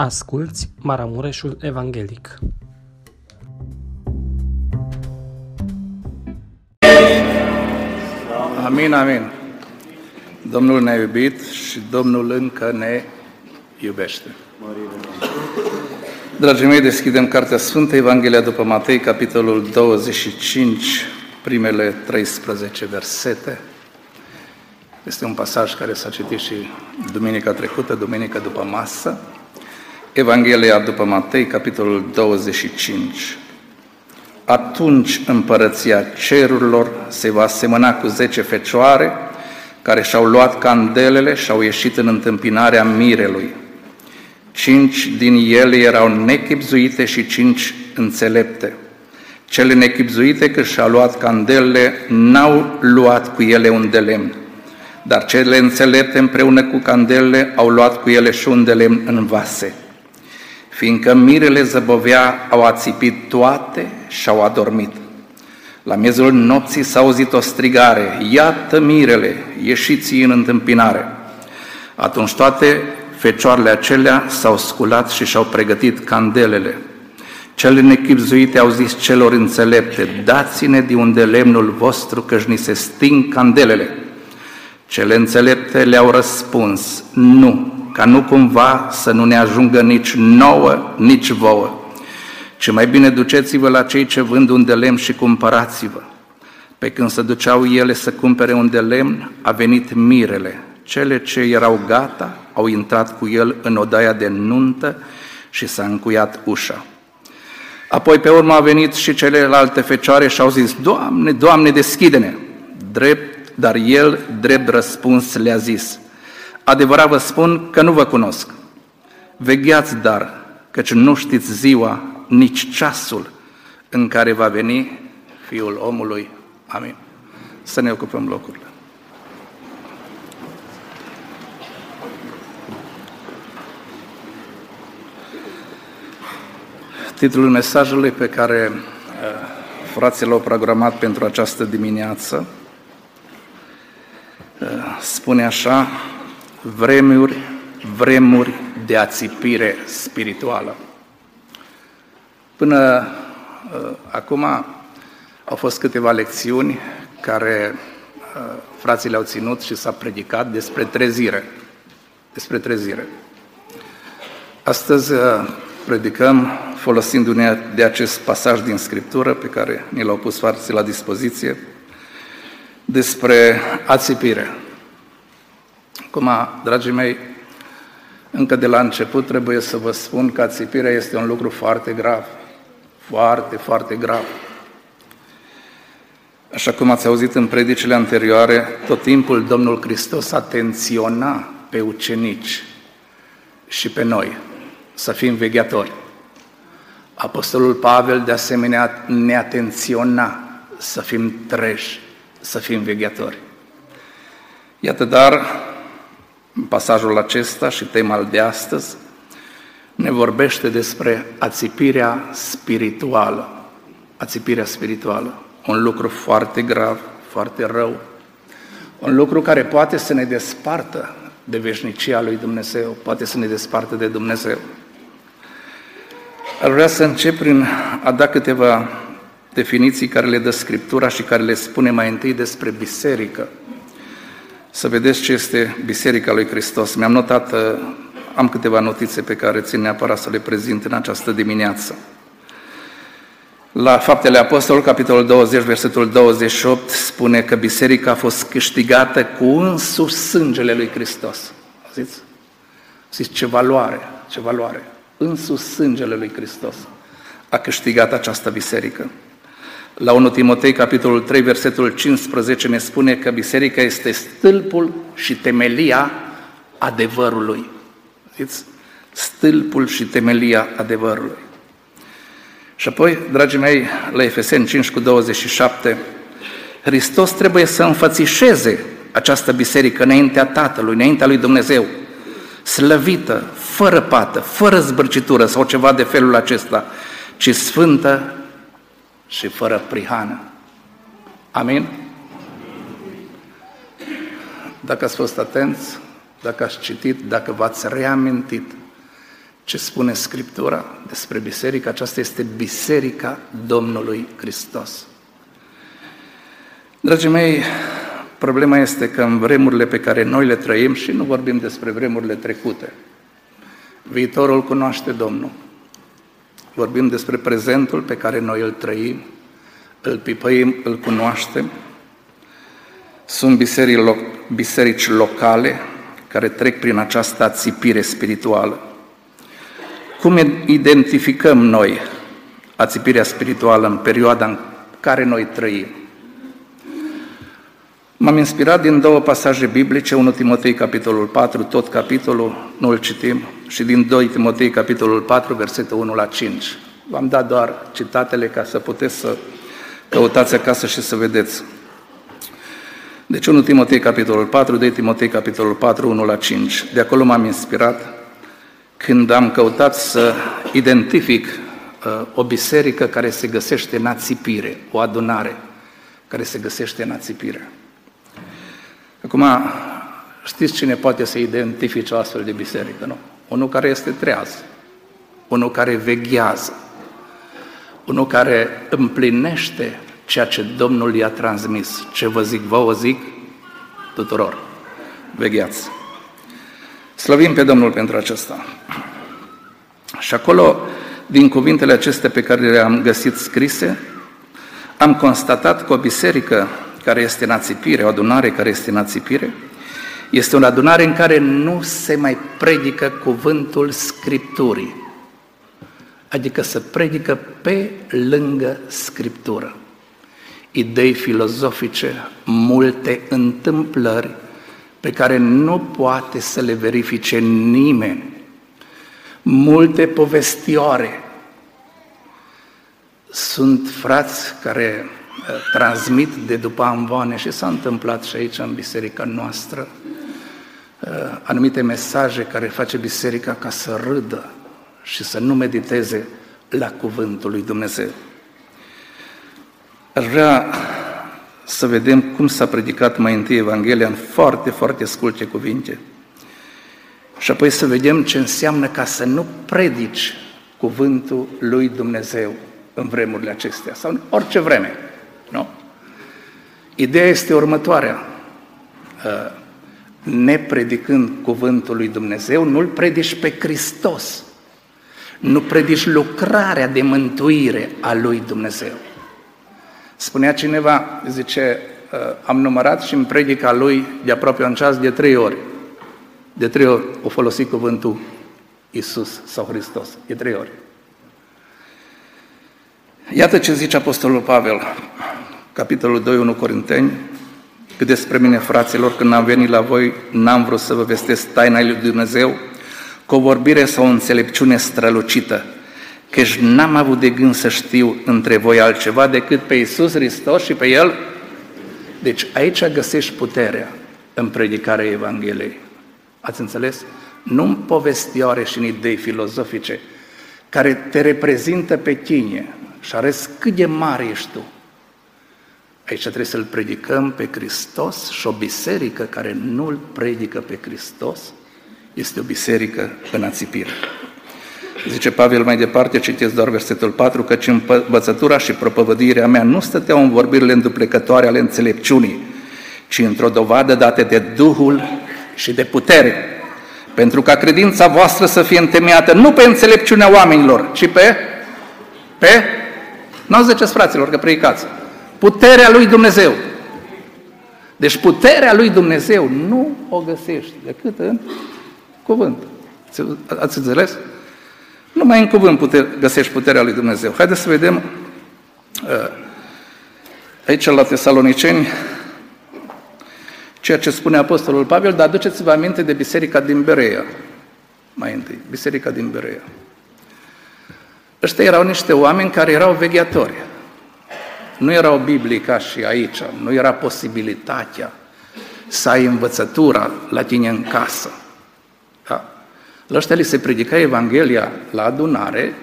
Asculți Maramureșul Evanghelic. Amin, amin. Domnul ne-a iubit și Domnul încă ne iubește. Dragii mei, deschidem Cartea Sfântă, Evanghelia după Matei, capitolul 25, primele 13 versete. Este un pasaj care s-a citit și duminica trecută, duminica după masă. Evanghelia după Matei, capitolul 25. Atunci împărăția cerurilor se va asemăna cu zece fecioare care și-au luat candelele și au ieșit în întâmpinarea mirelui. Cinci din ele erau nechipzuite și cinci înțelepte. Cele nechipzuite că și-au luat candelele n-au luat cu ele un de lemn, dar cele înțelepte împreună cu candelele au luat cu ele și un de lemn în vase. Fiindcă mirele zăbovea, au ațipit toate și au adormit. La miezul nopții s-a auzit o strigare, iată mirele, ieșiți în întâmpinare. Atunci toate fecioarele acelea s-au sculat și și-au pregătit candelele. Cele nechipzuite au zis celor înțelepte, dați-ne de unde lemnul vostru, că ni se sting candelele. Cele înțelepte le-au răspuns, nu, ca nu cumva să nu ne ajungă nici nouă, nici vouă, ci mai bine duceți-vă la cei ce vând un de lemn și cumpărați-vă. Pe când se duceau ele să cumpere un de lemn, a venit mirele. Cele ce erau gata au intrat cu el în odaia de nuntă și s-a încuiat ușa. Apoi pe urmă a venit și celelalte fecioare și au zis, Doamne, Doamne, deschide-ne! Drept, dar el, drept răspuns, le-a zis, Adevărat vă spun că nu vă cunosc. Vegheați dar, căci nu știți ziua, nici ceasul în care va veni Fiul omului. Amin. Să ne ocupăm locurile. Titlul mesajului pe care uh, frații l-au programat pentru această dimineață uh, spune așa, vremuri, vremuri de ațipire spirituală. Până uh, acum au fost câteva lecțiuni care uh, frații le-au ținut și s-a predicat despre trezire. Despre trezire. Astăzi uh, predicăm folosindu-ne de acest pasaj din Scriptură pe care ni l-au pus frații la dispoziție despre ațipire. Acum, dragii mei, încă de la început trebuie să vă spun că ațipirea este un lucru foarte grav. Foarte, foarte grav. Așa cum ați auzit în predicile anterioare, tot timpul Domnul Hristos atenționa pe ucenici și pe noi să fim vegheatori. Apostolul Pavel, de asemenea, ne atenționa să fim treji, să fim vegheatori. Iată, dar, în pasajul acesta și tema de astăzi ne vorbește despre ațipirea spirituală. Ațipirea spirituală. Un lucru foarte grav, foarte rău. Un lucru care poate să ne despartă de veșnicia lui Dumnezeu, poate să ne despartă de Dumnezeu. Ar vrea să încep prin a da câteva definiții care le dă Scriptura și care le spune mai întâi despre biserică să vedeți ce este Biserica lui Hristos. Mi-am notat, uh, am câteva notițe pe care țin neapărat să le prezint în această dimineață. La Faptele Apostolului, capitolul 20, versetul 28, spune că biserica a fost câștigată cu însuși sângele lui Hristos. Ziți? Ziți, ce valoare, ce valoare. Însuși sângele lui Hristos a câștigat această biserică. La 1 Timotei, capitolul 3, versetul 15, ne spune că biserica este stâlpul și temelia adevărului. Știți? Stâlpul și temelia adevărului. Și apoi, dragii mei, la Efeseni 5 cu 27, Hristos trebuie să înfățișeze această biserică înaintea Tatălui, înaintea lui Dumnezeu, slăvită, fără pată, fără zbârcitură sau ceva de felul acesta, ci sfântă și fără prihană. Amin? Dacă ați fost atenți, dacă ați citit, dacă v-ați reamintit ce spune Scriptura despre biserică. Aceasta este Biserica Domnului Hristos. Dragii mei, problema este că în vremurile pe care noi le trăim, și nu vorbim despre vremurile trecute, viitorul cunoaște Domnul. Vorbim despre prezentul pe care noi îl trăim, îl pipăim, îl cunoaștem. Sunt biserici, loc- biserici locale care trec prin această ațipire spirituală. Cum identificăm noi ațipirea spirituală în perioada în care noi trăim? M-am inspirat din două pasaje biblice, 1 Timotei, capitolul 4, tot capitolul, nu îl citim, și din 2 Timotei, capitolul 4, versetul 1 la 5. V-am dat doar citatele ca să puteți să căutați acasă și să vedeți. Deci 1 Timotei, capitolul 4, 2 Timotei, capitolul 4, 1 la 5. De acolo m-am inspirat când am căutat să identific uh, o biserică care se găsește în ațipire, o adunare care se găsește în ațipire. Acum, știți cine poate să identifice o astfel de biserică, nu? Unul care este treaz, unul care veghează, unul care împlinește ceea ce Domnul i-a transmis. Ce vă zic, vă o zic tuturor. Vegheați. Slăvim pe Domnul pentru acesta. Și acolo, din cuvintele acestea pe care le-am găsit scrise, am constatat că o biserică care este în ațipire, o adunare care este în ațipire, este o adunare în care nu se mai predică cuvântul Scripturii, adică să predică pe lângă Scriptură. Idei filozofice, multe întâmplări pe care nu poate să le verifice nimeni, multe povestioare. Sunt frați care transmit de după amvoane și s-a întâmplat și aici în biserica noastră anumite mesaje care face biserica ca să râdă și să nu mediteze la cuvântul lui Dumnezeu. Aș vrea să vedem cum s-a predicat mai întâi Evanghelia în foarte, foarte scurte cuvinte. Și apoi să vedem ce înseamnă ca să nu predici cuvântul lui Dumnezeu în vremurile acestea sau în orice vreme. Nu? Ideea este următoarea. Uh, nepredicând cuvântul lui Dumnezeu, nu-L predici pe Hristos. Nu predici lucrarea de mântuire a lui Dumnezeu. Spunea cineva, zice, uh, am numărat și în predica lui de aproape un ceas de trei ori. De trei ori o folosit cuvântul Isus sau Hristos. De trei ori. Iată ce zice Apostolul Pavel, capitolul 2, 1 Corinteni, că despre mine, fraților, când am venit la voi, n-am vrut să vă vestesc taina lui Dumnezeu cu o vorbire sau o înțelepciune strălucită, căci n-am avut de gând să știu între voi altceva decât pe Iisus Hristos și pe El. Deci aici găsești puterea în predicarea Evangheliei. Ați înțeles? Nu în povestioare și în idei filozofice care te reprezintă pe tine și arăți cât de mare ești tu. Aici trebuie să-L predicăm pe Hristos și o biserică care nu-L predică pe Hristos este o biserică în ațipire. Zice Pavel mai departe, citesc doar versetul 4, căci învățătura și propovădirea mea nu stăteau în vorbirile înduplecătoare ale înțelepciunii, ci într-o dovadă dată de Duhul și de putere, pentru ca credința voastră să fie întemeiată nu pe înțelepciunea oamenilor, ci pe, pe, nu ziceți fraților că predicați, puterea lui Dumnezeu. Deci puterea lui Dumnezeu nu o găsești decât în cuvânt. Ați înțeles? Numai în cuvânt puter, găsești puterea lui Dumnezeu. Haideți să vedem uh, aici la Tesaloniceni ceea ce spune Apostolul Pavel, dar aduceți-vă aminte de biserica din Berea. Mai întâi, biserica din Berea. Ăștia erau niște oameni care erau vegheatori. Nu erau Biblii ca și aici, nu era posibilitatea să ai învățătura la tine în casă. Da? La ăștia li se predica Evanghelia la adunare,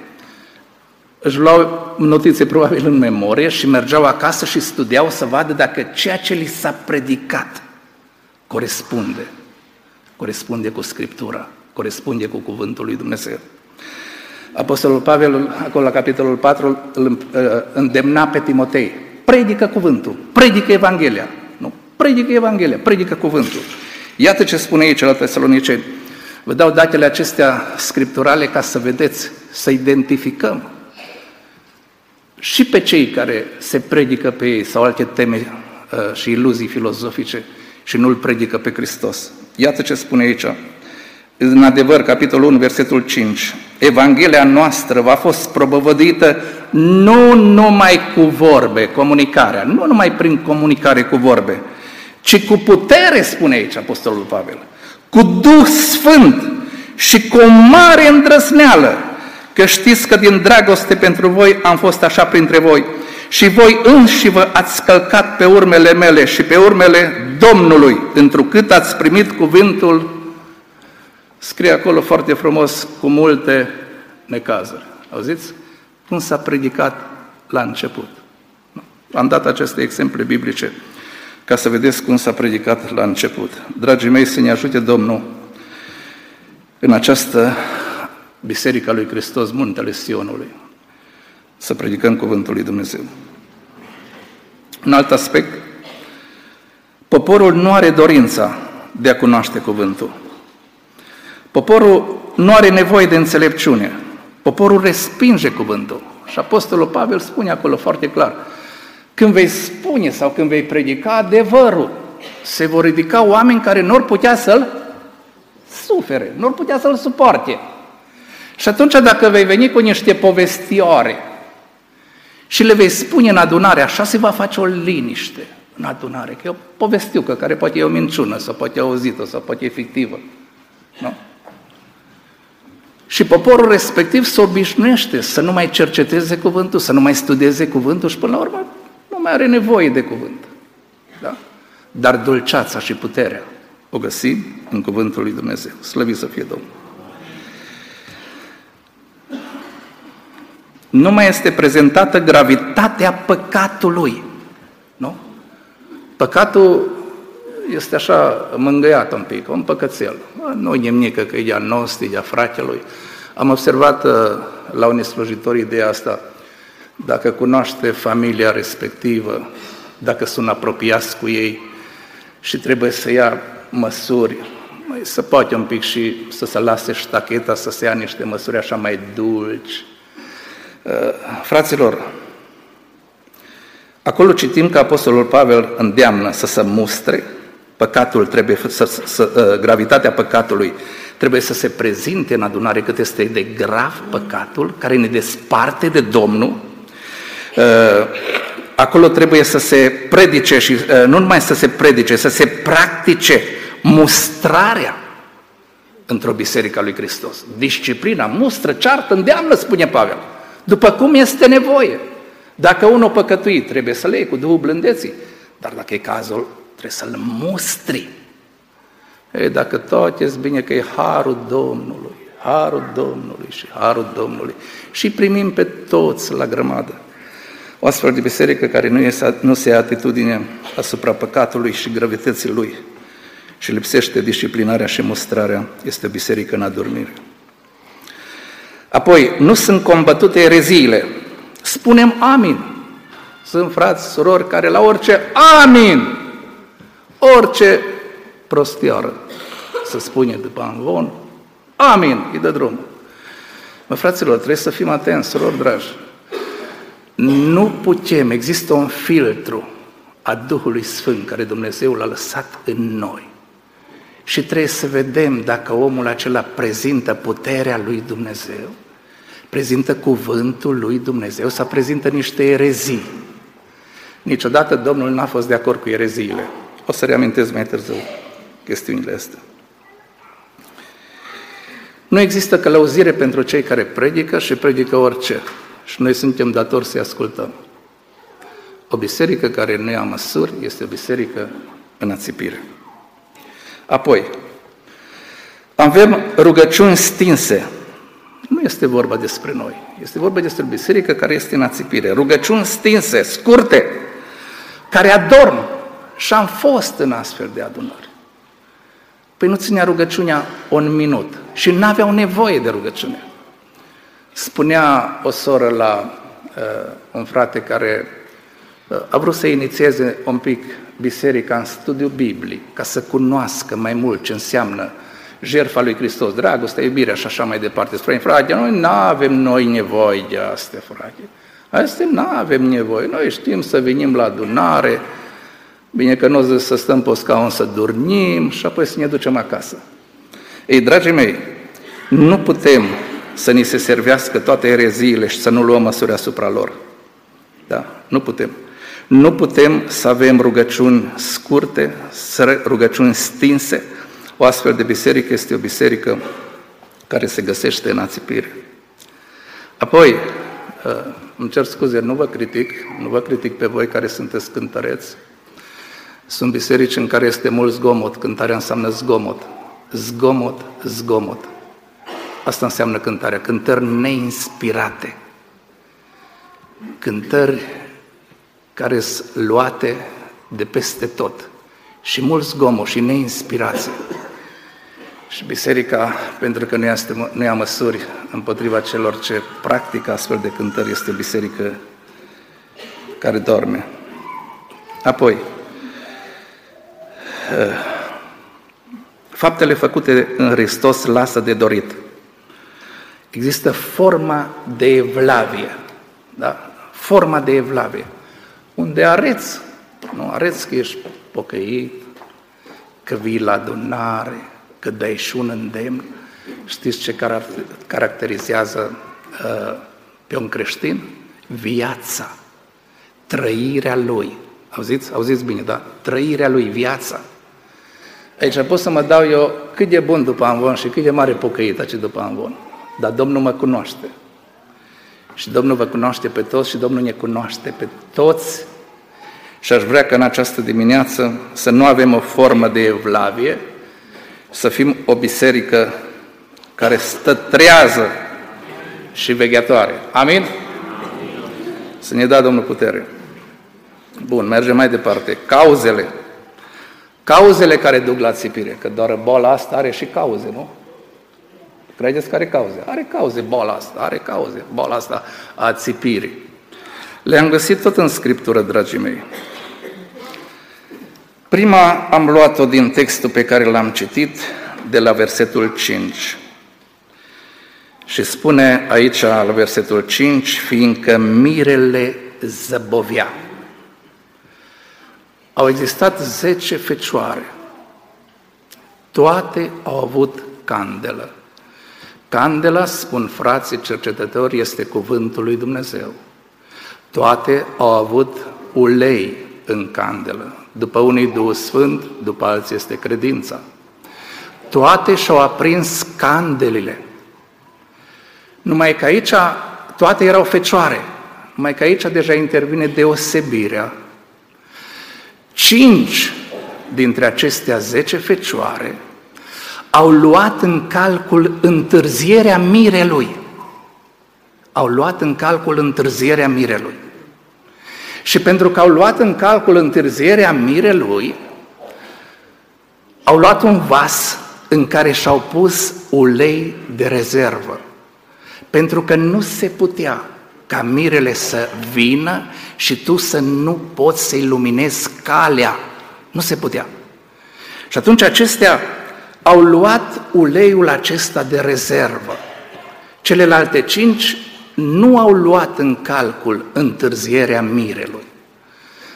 își luau notițe probabil în memorie și mergeau acasă și studiau să vadă dacă ceea ce li s-a predicat corespunde. Corespunde cu Scriptura, corespunde cu Cuvântul lui Dumnezeu. Apostolul Pavel, acolo la capitolul 4, îl uh, îndemna pe Timotei. Predică cuvântul, predică Evanghelia. Nu, predică Evanghelia, predică cuvântul. Iată ce spune aici la Tesaloniceni. Vă dau datele acestea scripturale ca să vedeți, să identificăm și pe cei care se predică pe ei sau alte teme uh, și iluzii filozofice și nu îl predică pe Hristos. Iată ce spune aici. În adevăr, capitolul 1, versetul 5. Evanghelia noastră va fost probăvăduită nu numai cu vorbe, comunicarea, nu numai prin comunicare cu vorbe, ci cu putere, spune aici Apostolul Pavel, cu Duh Sfânt și cu o mare îndrăzneală, că știți că din dragoste pentru voi am fost așa printre voi și voi înși vă ați scălcat pe urmele mele și pe urmele Domnului, întrucât ați primit cuvântul, scrie acolo foarte frumos, cu multe necazuri. Auziți? Cum s-a predicat la început. Am dat aceste exemple biblice ca să vedeți cum s-a predicat la început. Dragii mei, să ne ajute Domnul în această Biserica lui Hristos, Muntele Sionului, să predicăm Cuvântul lui Dumnezeu. Un alt aspect, poporul nu are dorința de a cunoaște Cuvântul. Poporul nu are nevoie de înțelepciune. Poporul respinge Cuvântul. Și Apostolul Pavel spune acolo foarte clar, când vei spune sau când vei predica adevărul, se vor ridica oameni care nu ar putea să-l sufere, nu ar putea să-l suporte. Și atunci dacă vei veni cu niște povestioare și le vei spune în adunare, așa se va face o liniște în adunare, că e o povestiucă care poate e o minciună, sau poate e auzită, sau poate e fictivă. Nu? Și poporul respectiv se obișnuiește să nu mai cerceteze cuvântul, să nu mai studieze cuvântul și până la urmă nu mai are nevoie de cuvânt. Da? Dar dulceața și puterea o găsim în cuvântul lui Dumnezeu. Slăvit să fie Domnul! nu mai este prezentată gravitatea păcatului. Nu? Păcatul este așa mângâiat un pic, un păcățel. Nu e nimic că e de-a nostru, e de-a fratelui. Am observat uh, la unii slujitori ideea asta, dacă cunoaște familia respectivă, dacă sunt apropiați cu ei și trebuie să ia măsuri, mai să poate un pic și să se lase ștacheta, să se ia niște măsuri așa mai dulci, Uh, fraților, acolo citim că Apostolul Pavel îndeamnă să se mustre, păcatul trebuie să, să, uh, gravitatea păcatului trebuie să se prezinte în adunare cât este de grav păcatul care ne desparte de Domnul. Uh, acolo trebuie să se predice și nu numai să se predice, să se practice mustrarea într-o biserică a lui Hristos. Disciplina, mustră, ceartă, îndeamnă, spune Pavel după cum este nevoie. Dacă unul păcătuit, trebuie să le iei cu Duhul blândeții, dar dacă e cazul, trebuie să-l mustri. Ei, dacă tot e bine că e harul Domnului, harul Domnului și harul Domnului și primim pe toți la grămadă. O astfel de biserică care nu, este, nu se ia atitudine asupra păcatului și gravității lui și lipsește disciplinarea și mustrarea, este o biserică în adormire. Apoi, nu sunt combătute ereziile. Spunem amin. Sunt frați, surori care la orice amin, orice prostioară să spune după anvon, amin, îi dă drumul. Mă, fraților, trebuie să fim atenți, surori dragi. Nu putem, există un filtru a Duhului Sfânt care Dumnezeu l-a lăsat în noi. Și trebuie să vedem dacă omul acela prezintă puterea lui Dumnezeu prezintă cuvântul lui Dumnezeu sau prezintă niște erezii. Niciodată Domnul n-a fost de acord cu ereziile. O să reamintesc mai târziu chestiunile astea. Nu există călăuzire pentru cei care predică și predică orice. Și noi suntem datori să-i ascultăm. O biserică care nu ia măsuri este o biserică în ațipire. Apoi, avem rugăciuni stinse nu este vorba despre noi, este vorba despre biserică care este în ațipire. Rugăciuni stinse, scurte, care adorm. Și am fost în astfel de adunări. Păi nu ținea rugăciunea un minut și nu aveau nevoie de rugăciune. Spunea o soră la uh, un frate care uh, a vrut să inițieze un pic biserica în studiu biblic, ca să cunoască mai mult ce înseamnă jertfa lui Hristos, dragostea, iubirea și așa mai departe. Spune, frate, noi nu avem noi nevoie de astea, frate. Astea nu avem nevoie. Noi știm să venim la adunare, bine că nu o să stăm pe scaun să dormim și apoi să ne ducem acasă. Ei, dragii mei, nu putem să ni se servească toate ereziile și să nu luăm măsuri asupra lor. Da, nu putem. Nu putem să avem rugăciuni scurte, rugăciuni stinse. O astfel de biserică este o biserică care se găsește în ațipire. Apoi, uh, îmi cer scuze, nu vă critic, nu vă critic pe voi care sunteți cântăreți. Sunt biserici în care este mult zgomot, cântarea înseamnă zgomot. Zgomot, zgomot. Asta înseamnă cântarea, cântări neinspirate. Cântări care sunt luate de peste tot. Și mult zgomot și neinspirație. Și biserica, pentru că nu ia, nu ia măsuri împotriva celor ce practică astfel de cântări, este o biserică care dorme. Apoi, faptele făcute în Hristos lasă de dorit. Există forma de evlavie, da? Forma de evlavie, unde areți, nu, areți că ești pocăit, că vii la adunare, că dai și un îndemn. Știți ce caracterizează uh, pe un creștin? Viața, trăirea lui. Auziți? Auziți bine, da? Trăirea lui, viața. Aici pot să mă dau eu cât de bun după Amvon și cât de mare pocăit aici după Amvon. Dar Domnul mă cunoaște. Și Domnul vă cunoaște pe toți și Domnul ne cunoaște pe toți. Și aș vrea că în această dimineață să nu avem o formă de evlavie, să fim o biserică care stă trează și vegheatoare. Amin? Să ne dea Domnul putere. Bun, mergem mai departe. Cauzele. Cauzele care duc la țipire, că doar boala asta are și cauze, nu? Credeți că are cauze? Are cauze boala asta, are cauze boala asta a țipirii. Le-am găsit tot în Scriptură, dragii mei. Prima am luat-o din textul pe care l-am citit, de la versetul 5. Și spune aici, la versetul 5, fiindcă mirele zăbovea. Au existat zece fecioare. Toate au avut candelă. Candela, spun frații cercetători, este cuvântul lui Dumnezeu. Toate au avut ulei în candelă. După unii Duhul Sfânt, după alții este credința. Toate și-au aprins candelile. Numai că aici toate erau fecioare. Numai că aici deja intervine deosebirea. Cinci dintre acestea zece fecioare au luat în calcul întârzierea mirelui. Au luat în calcul întârzierea mirelui. Și pentru că au luat în calcul întârzierea mirelui, au luat un vas în care și-au pus ulei de rezervă. Pentru că nu se putea ca mirele să vină și tu să nu poți să iluminezi calea. Nu se putea. Și atunci acestea au luat uleiul acesta de rezervă. Celelalte cinci nu au luat în calcul întârzierea mirelui.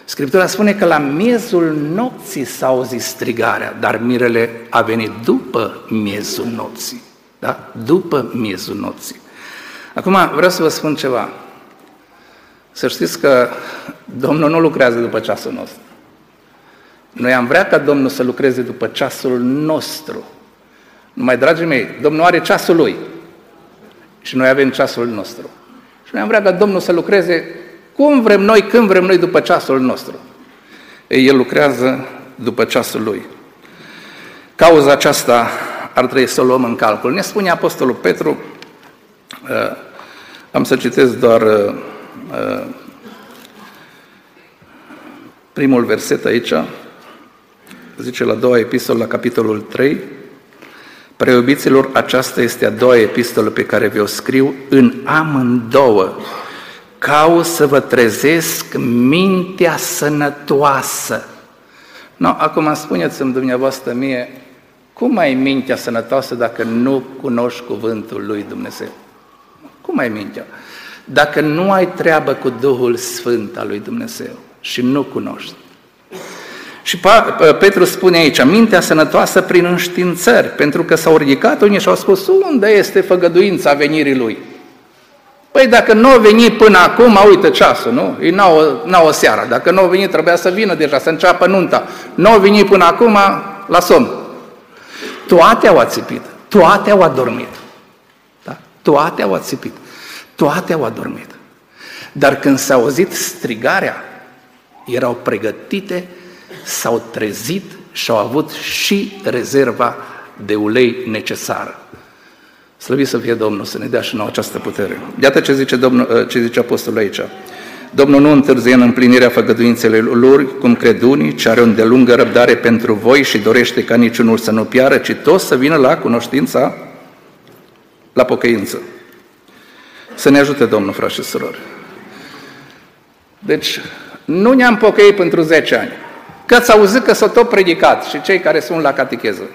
Scriptura spune că la miezul nopții s-a auzit strigarea, dar mirele a venit după miezul nopții. Da? După miezul nopții. Acum vreau să vă spun ceva. Să știți că Domnul nu lucrează după ceasul nostru. Noi am vrea ca Domnul să lucreze după ceasul nostru. Numai, dragii mei, Domnul are ceasul Lui și noi avem ceasul nostru. Și noi am vrea ca Domnul să lucreze cum vrem noi, când vrem noi, după ceasul nostru. Ei, El lucrează după ceasul Lui. Cauza aceasta ar trebui să o luăm în calcul. Ne spune Apostolul Petru, uh, am să citesc doar uh, uh, primul verset aici, zice la doua epistolă, la capitolul 3, Preobiților, aceasta este a doua epistolă pe care vi-o scriu în amândouă. Cau să vă trezesc mintea sănătoasă. No, acum spuneți-mi dumneavoastră mie, cum ai mintea sănătoasă dacă nu cunoști cuvântul lui Dumnezeu? Cum ai mintea? Dacă nu ai treabă cu Duhul Sfânt al lui Dumnezeu și nu cunoști. Și Petru spune aici, mintea sănătoasă prin înștiințări, pentru că s-au ridicat unii și au spus, unde este făgăduința venirii lui? Păi dacă nu au venit până acum, uite ceasul, nu? E n-au, n-au seara. Dacă nu au venit, trebuia să vină deja, să înceapă nunta. Nu au venit până acum, la somn. Toate au ațipit, toate au adormit. Da? Toate au ațipit, toate au adormit. Dar când s-a auzit strigarea, erau pregătite, s-au trezit și au avut și rezerva de ulei necesară. Slăvit să fie Domnul, să ne dea și nouă această putere. Iată ce zice, Domnul, ce zice Apostolul aici. Domnul nu întârzie în împlinirea făgăduințelor lor, cum cred unii, ci are o îndelungă răbdare pentru voi și dorește ca niciunul să nu piară, ci toți să vină la cunoștința, la pocăință. Să ne ajute Domnul, frați și surori. Deci, nu ne-am pocăit pentru 10 ani. Că ați auzit că s-a tot predicat și cei care sunt la catecheză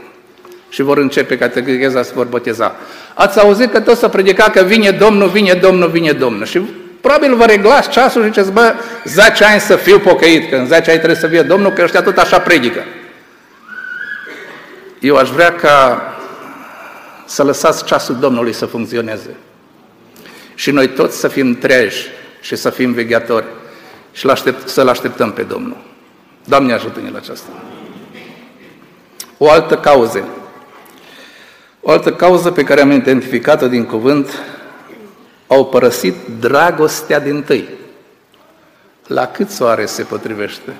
și vor începe catecheza să vor boteza. Ați auzit că tot s-a predicat că vine Domnul, vine Domnul, vine Domnul. Și Probabil vă reglați ceasul și ziceți, bă, 10 ani să fiu pocăit, că în 10 ani trebuie să fie Domnul, că ăștia tot așa predică. Eu aș vrea ca să lăsați ceasul Domnului să funcționeze. Și noi toți să fim treji și să fim vegheatori și aștept, să-L așteptăm pe Domnul. Doamne ajută-ne la aceasta. O altă cauză. O altă cauză pe care am identificat-o din cuvânt au părăsit dragostea din tâi. La cât soare se potrivește?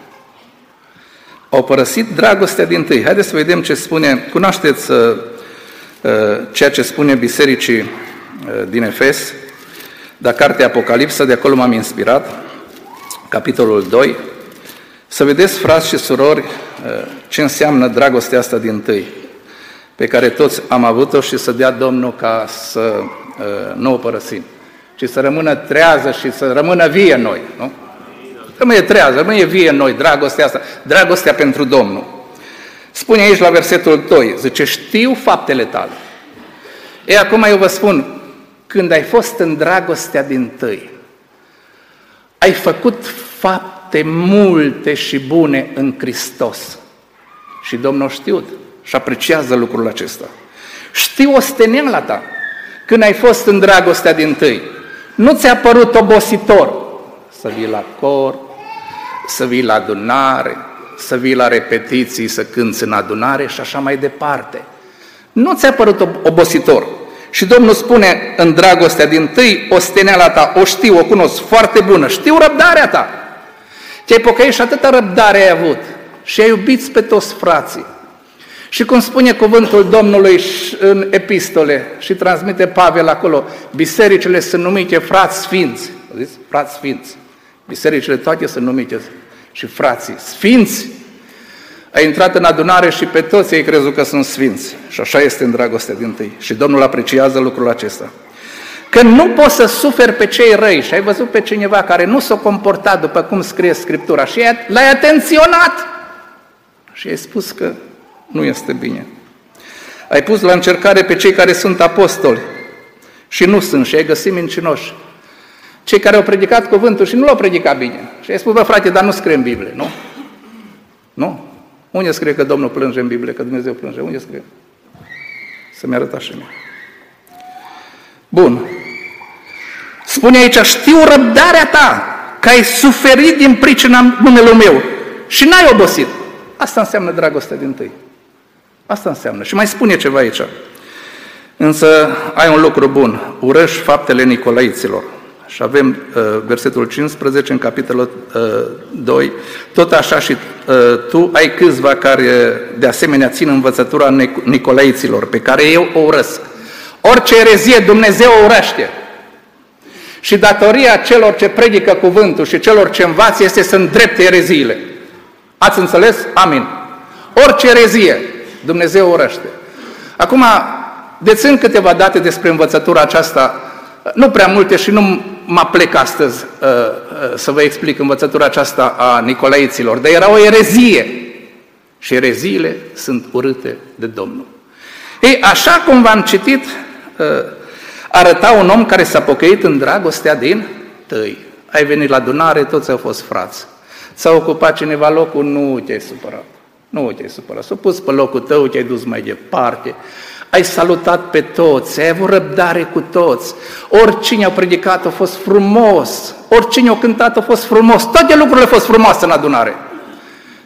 Au părăsit dragostea din tâi. Haideți să vedem ce spune, cunoașteți uh, uh, ceea ce spune bisericii uh, din Efes, dar cartea Apocalipsa, de acolo m-am inspirat, capitolul 2, să vedeți, frați și surori, uh, ce înseamnă dragostea asta din tâi, pe care toți am avut-o și să dea Domnul ca să uh, nu o părăsim ci să rămână trează și să rămână vie în noi. Nu? Rămâne trează, rămâne vie în noi, dragostea asta, dragostea pentru Domnul. Spune aici la versetul 2, zice, știu faptele tale. E, acum eu vă spun, când ai fost în dragostea din tăi, ai făcut fapte multe și bune în Hristos. Și Domnul știut și apreciază lucrul acesta. Știu osteneala ta când ai fost în dragostea din tâi. Nu ți-a părut obositor să vii la cor, să vii la adunare, să vii la repetiții, să cânți în adunare și așa mai departe. Nu ți-a părut obositor. Și Domnul spune în dragostea din tâi, osteneala ta, o știu, o cunosc foarte bună, știu răbdarea ta. Te-ai pocăit și atâta răbdare ai avut și ai iubit pe toți frații. Și cum spune cuvântul Domnului în epistole și transmite Pavel acolo, bisericile sunt numite frați sfinți. Zis? Frați sfinți. Bisericile toate sunt numite și frații sfinți. A intrat în adunare și pe toți ei crezut că sunt sfinți. Și așa este în dragostea din tâi. Și Domnul apreciază lucrul acesta. Că nu poți să suferi pe cei răi și ai văzut pe cineva care nu s-a comportat după cum scrie Scriptura și l-ai atenționat și ai spus că nu este bine. Ai pus la încercare pe cei care sunt apostoli și nu sunt și ai găsit mincinoși. Cei care au predicat cuvântul și nu l-au predicat bine. Și ai spus, bă frate, dar nu scrie în Biblie, nu? Nu? Unde scrie că Domnul plânge în Biblie, că Dumnezeu plânge? Unde scrie? Să-mi arăta și mie. Bun. Spune aici, știu răbdarea ta, că ai suferit din pricina numelui meu și n-ai obosit. Asta înseamnă dragostea din tâi. Asta înseamnă. Și mai spune ceva aici. Însă ai un lucru bun. Urăși faptele Nicolaiților. Și avem uh, versetul 15 în capitolul uh, 2. Tot așa și uh, tu ai câțiva care de asemenea țin învățătura Nicolaiților, pe care eu o urăsc. Orice erezie Dumnezeu o urăște. Și datoria celor ce predică cuvântul și celor ce învață este să îndrepte ereziile. Ați înțeles? Amin. Orice erezie Dumnezeu urăște. Acum, dețin câteva date despre învățătura aceasta, nu prea multe și nu mă plec astăzi uh, uh, să vă explic învățătura aceasta a Nicolaiților, dar era o erezie. Și ereziile sunt urâte de Domnul. Ei, așa cum v-am citit, uh, arăta un om care s-a pocăit în dragostea din tăi. Ai venit la adunare, toți au fost frați. S-a ocupat cineva locul, nu te-ai supărat. Nu te-ai supărat. S-a pus pe locul tău, te-ai dus mai departe. Ai salutat pe toți, ai avut răbdare cu toți. Oricine a predicat a fost frumos. Oricine a cântat a fost frumos. Toate lucrurile au fost frumoase în adunare.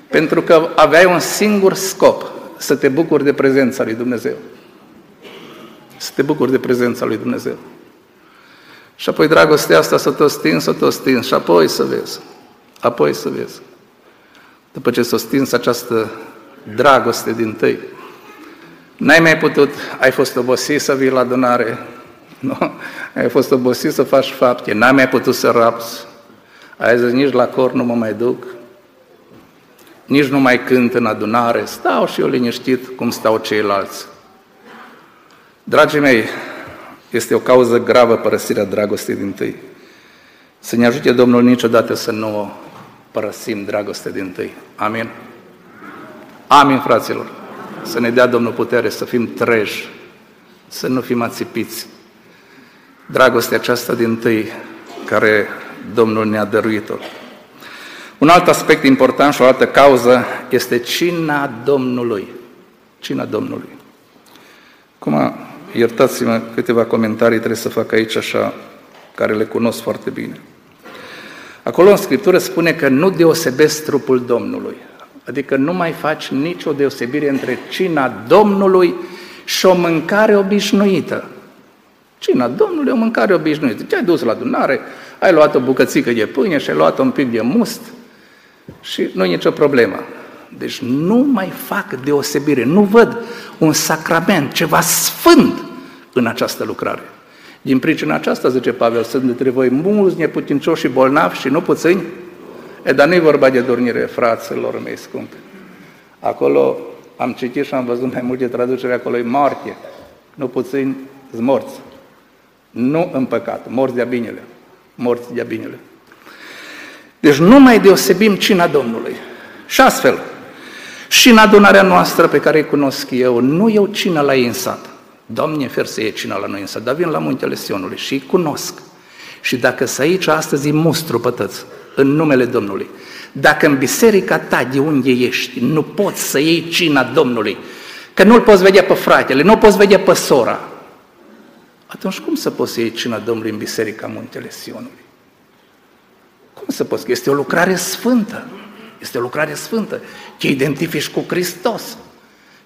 Pentru că aveai un singur scop, să te bucuri de prezența lui Dumnezeu. Să te bucuri de prezența lui Dumnezeu. Și apoi dragostea asta să te stins, să te stins și apoi să vezi. Apoi să vezi. După ce s-a stins această dragoste din tăi, n-ai mai putut, ai fost obosit să vii la adunare, nu? ai fost obosit să faci fapte, n-ai mai putut să rapți, ai zis nici la cor nu mă mai duc, nici nu mai cânt în adunare, stau și eu liniștit cum stau ceilalți. Dragii mei, este o cauză gravă părăsirea dragostei din tâi. Să ne ajute Domnul niciodată să nu o părăsim dragostea din tâi. Amin? Amin, fraților! Să ne dea Domnul putere să fim treji, să nu fim ațipiți. Dragostea aceasta din tâi care Domnul ne-a dăruit-o. Un alt aspect important și o altă cauză este cina Domnului. Cina Domnului. Acum, iertați-mă, câteva comentarii trebuie să fac aici așa, care le cunosc foarte bine. Acolo în Scriptură spune că nu deosebesc trupul Domnului. Adică nu mai faci nicio deosebire între cina Domnului și o mâncare obișnuită. Cina Domnului e o mâncare obișnuită. Te-ai dus la adunare, ai luat o bucățică de pâine și ai luat un pic de must și nu e nicio problemă. Deci nu mai fac deosebire, nu văd un sacrament, ceva sfânt în această lucrare. Din pricina aceasta, zice Pavel, sunt dintre voi mulți neputincioși și bolnavi și nu puțini. E, dar nu-i vorba de dormire, fraților mei scumpi. Acolo am citit și am văzut mai multe traduceri, acolo e moarte. Nu puțini morți. Nu în păcat, morți de-a binele. Morți de-a binele. Deci nu mai deosebim cina Domnului. Și astfel, și în adunarea noastră pe care îi cunosc eu, nu eu cina la ei în sat. Doamne, fer să iei cina la noi în sat, dar vin la muntele Sionului și îi cunosc. Și dacă să aici astăzi îi mustru pătăți, în numele Domnului, dacă în biserica ta de unde ești nu poți să iei cina Domnului, că nu-l poți vedea pe fratele, nu poți vedea pe sora, atunci cum să poți să iei cina Domnului în biserica muntele Sionului? Cum să poți? Este o lucrare sfântă. Este o lucrare sfântă. Te identifici cu Hristos.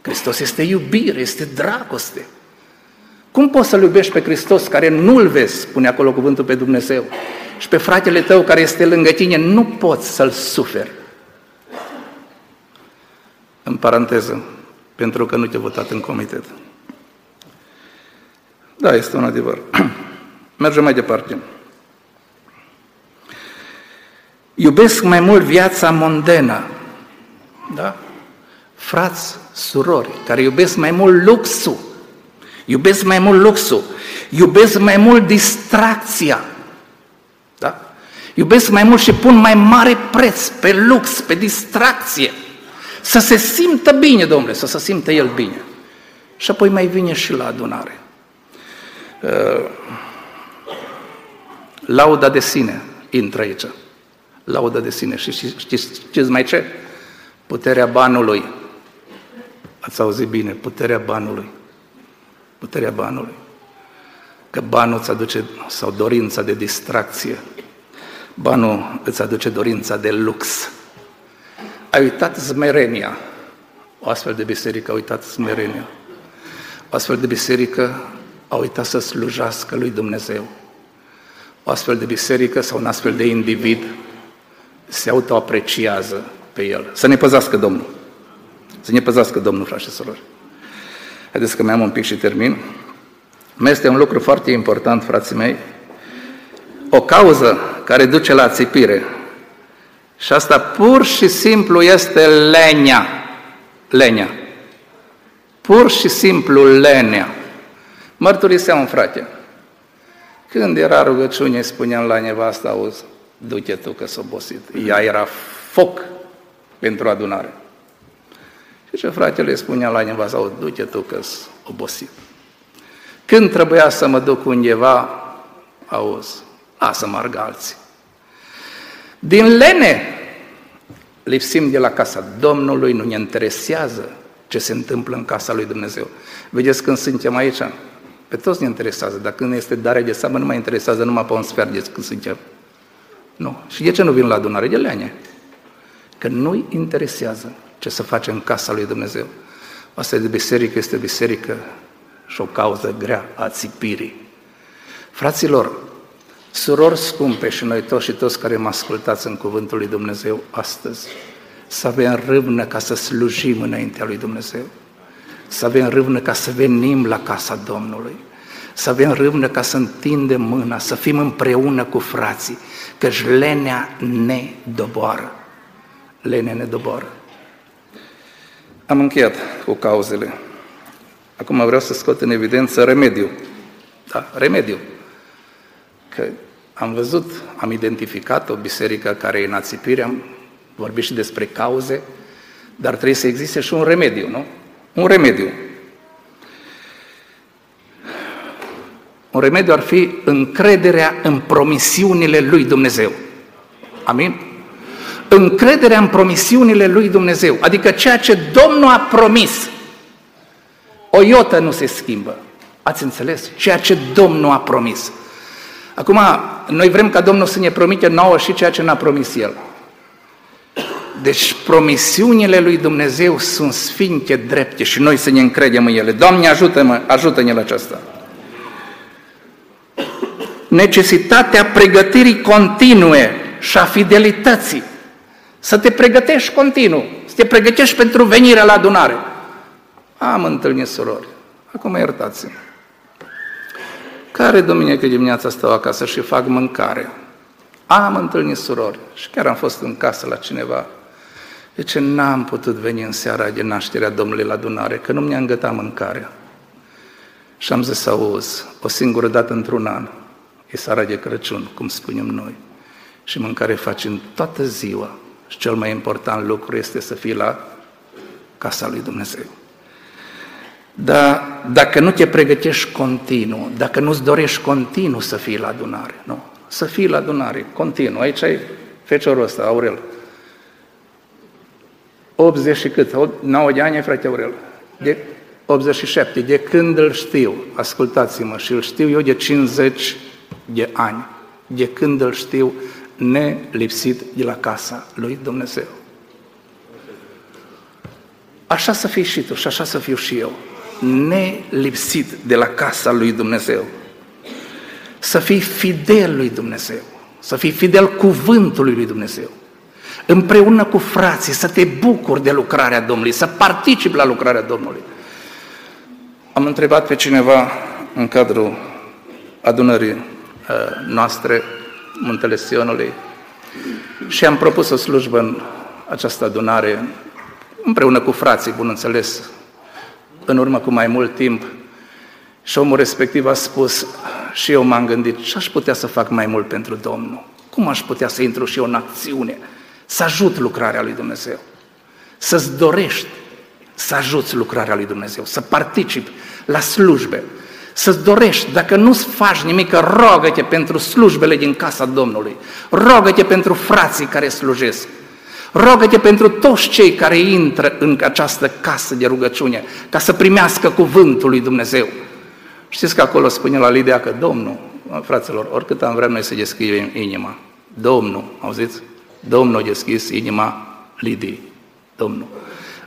Hristos este iubire, este dragoste. Cum poți să-L iubești pe Hristos care nu-L vezi, spune acolo cuvântul pe Dumnezeu, și pe fratele tău care este lângă tine, nu poți să-L suferi? În paranteză, pentru că nu te-a votat în comitet. Da, este un adevăr. Mergem mai departe. Iubesc mai mult viața mondenă. Da? Frați, surori, care iubesc mai mult luxul, iubesc mai mult luxul, iubesc mai mult distracția, da? Iubesc mai mult și pun mai mare preț pe lux, pe distracție. Să se simtă bine, domnule, să se simtă el bine. Și apoi mai vine și la adunare. Uh, lauda de sine intră aici laudă de sine. Și știți, știți mai ce? Puterea banului. Ați auzit bine, puterea banului. Puterea banului. Că banul îți aduce, sau dorința de distracție, banul îți aduce dorința de lux. Ai uitat smerenia. O astfel de biserică a uitat smerenia. O astfel de biserică a uitat să slujească lui Dumnezeu. O astfel de biserică sau un astfel de individ se autoapreciază pe el. Să ne păzească Domnul. Să ne păzească Domnul, frate și sorori. Haideți că mai am un pic și termin. Mai este un lucru foarte important, frații mei, o cauză care duce la țipire. Și asta pur și simplu este lenia. Lenia. Pur și simplu lenea. Mărturiseam, frate, când era rugăciune, spuneam la nevasta, auzi, du-te tu că s-a obosit. Ea era foc pentru adunare. Și ce fratele spunea la nevasta, auzi, du-te tu că s obosit. Când trebuia să mă duc undeva, auzi, lasă mă alții. Din lene lipsim de la casa Domnului, nu ne interesează ce se întâmplă în casa lui Dumnezeu. Vedeți când suntem aici, pe toți ne interesează, dar când este darea de seamă, nu mai interesează numai pe un sfert de când suntem. Nu. Și de ce nu vin la adunare? De leane. Că nu-i interesează ce să face în casa lui Dumnezeu. Asta de biserică este biserică și o cauză grea a țipirii. Fraților, surori scumpe și noi toți și toți care mă ascultați în Cuvântul lui Dumnezeu astăzi, să avem râvnă ca să slujim înaintea lui Dumnezeu, să avem râvnă ca să venim la casa Domnului, să avem râvnă ca să întindem mâna, să fim împreună cu frații, căci lenea ne doboară. Lenea ne doboară. Am încheiat cu cauzele. Acum vreau să scot în evidență remediu. Da, remediu. Că am văzut, am identificat o biserică care e în ațipire, am vorbit și despre cauze, dar trebuie să existe și un remediu, nu? Un remediu. Un remediu ar fi încrederea în promisiunile lui Dumnezeu. Amin? Încrederea în promisiunile lui Dumnezeu, adică ceea ce Domnul a promis. O iotă nu se schimbă. Ați înțeles? Ceea ce Domnul a promis. Acum, noi vrem ca Domnul să ne promite nouă și ceea ce n-a promis El. Deci promisiunile lui Dumnezeu sunt sfinte, drepte și noi să ne încredem în ele. Doamne, ajută-mă, ajută-ne la aceasta. Necesitatea pregătirii continue și a fidelității. Să te pregătești continuu, să te pregătești pentru venirea la adunare. Am întâlnit surori, acum iertați-mă. Care duminică dimineața stau acasă și fac mâncare? Am întâlnit surori și chiar am fost în casă la cineva de ce n-am putut veni în seara de nașterea Domnului la adunare? Că nu mi-a îngătat mâncarea. Și am zis să auzi, o singură dată într-un an, e seara de Crăciun, cum spunem noi. Și mâncare facem toată ziua. Și cel mai important lucru este să fii la casa lui Dumnezeu. Dar dacă nu te pregătești continuu, dacă nu-ți dorești continuu să fii la adunare, nu, să fii la adunare, continuu. Aici ai feciorul ăsta, Aurel, 80 și cât? 9 de ani, frate Aurel? De 87. De când îl știu, ascultați-mă, și îl știu eu de 50 de ani. De când îl știu nelipsit de la casa lui Dumnezeu. Așa să fii și tu și așa să fiu și eu. Nelipsit de la casa lui Dumnezeu. Să fii fidel lui Dumnezeu. Să fii fidel cuvântului lui Dumnezeu împreună cu frații, să te bucuri de lucrarea Domnului, să participi la lucrarea Domnului. Am întrebat pe cineva în cadrul adunării uh, noastre, Muntele Sionului, și am propus o slujbă în această adunare, împreună cu frații, bun înțeles, în urmă cu mai mult timp, și omul respectiv a spus, și eu m-am gândit, ce aș putea să fac mai mult pentru Domnul? Cum aș putea să intru și eu în acțiune? să ajut lucrarea lui Dumnezeu, să-ți dorești să ajuți lucrarea lui Dumnezeu, să participi la slujbe, să-ți dorești, dacă nu-ți faci nimic, rogă-te pentru slujbele din casa Domnului, rogă-te pentru frații care slujesc, rogă-te pentru toți cei care intră în această casă de rugăciune, ca să primească cuvântul lui Dumnezeu. Știți că acolo spune la Lidia că Domnul, fraților, oricât am vrea noi să deschidem inima, Domnul, auziți? Domnul a deschis inima Lidii. Domnul.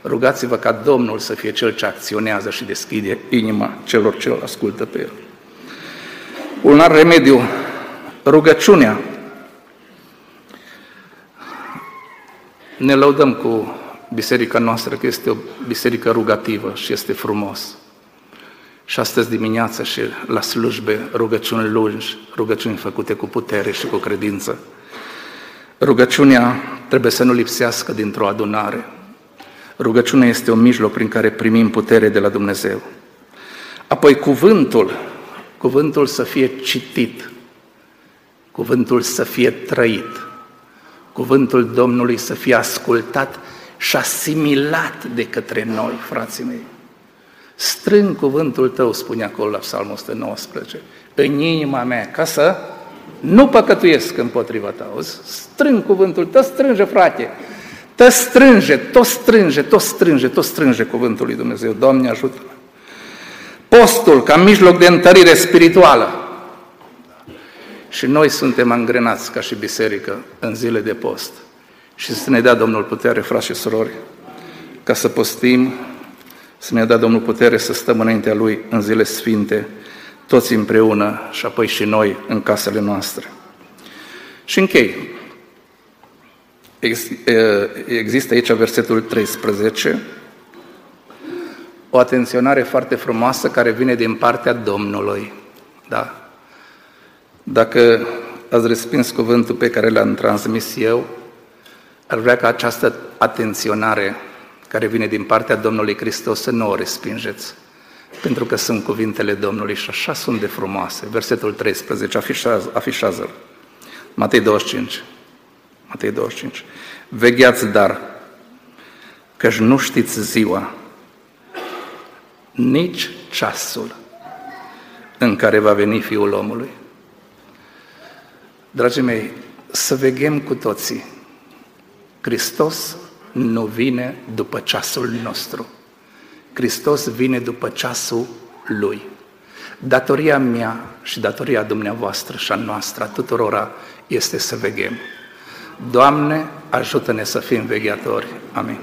Rugați-vă ca Domnul să fie Cel ce acționează și deschide inima celor ce îl ascultă pe El. Un alt remediu, rugăciunea. Ne lăudăm cu biserica noastră că este o biserică rugativă și este frumos. Și astăzi dimineață și la slujbe rugăciuni lungi, rugăciuni făcute cu putere și cu credință. Rugăciunea trebuie să nu lipsească dintr-o adunare. Rugăciunea este un mijloc prin care primim putere de la Dumnezeu. Apoi cuvântul, cuvântul să fie citit, cuvântul să fie trăit, cuvântul Domnului să fie ascultat și asimilat de către noi, frații mei. Strâng cuvântul tău, spune acolo la Psalmul 119, în inima mea, ca să nu păcătuiesc împotriva ta. Strâng cuvântul tău, strânge, frate, Te strânge, tot strânge, tot strânge, tot strânge cuvântul lui Dumnezeu. Doamne, ajută -mă. Postul ca mijloc de întărire spirituală. Și noi suntem angrenați ca și biserică în zile de post. Și să ne dea Domnul putere, frați și surori, ca să postim, să ne dea Domnul putere să stăm înaintea Lui în zile sfinte, toți împreună și apoi și noi în casele noastre. Și închei. Există aici versetul 13, o atenționare foarte frumoasă care vine din partea Domnului. Da? Dacă ați respins cuvântul pe care l-am transmis eu, ar vrea ca această atenționare care vine din partea Domnului Hristos să nu o respingeți, pentru că sunt cuvintele Domnului și așa sunt de frumoase. Versetul 13, afișează, afișează Matei 25. Matei 25. Vegheați dar, căci nu știți ziua, nici ceasul în care va veni Fiul omului. Dragii mei, să veghem cu toții. Hristos nu vine după ceasul nostru. Hristos vine după ceasul Lui. Datoria mea și datoria dumneavoastră și a noastră, a tuturora, este să veghem. Doamne, ajută-ne să fim vegheatori. Amin.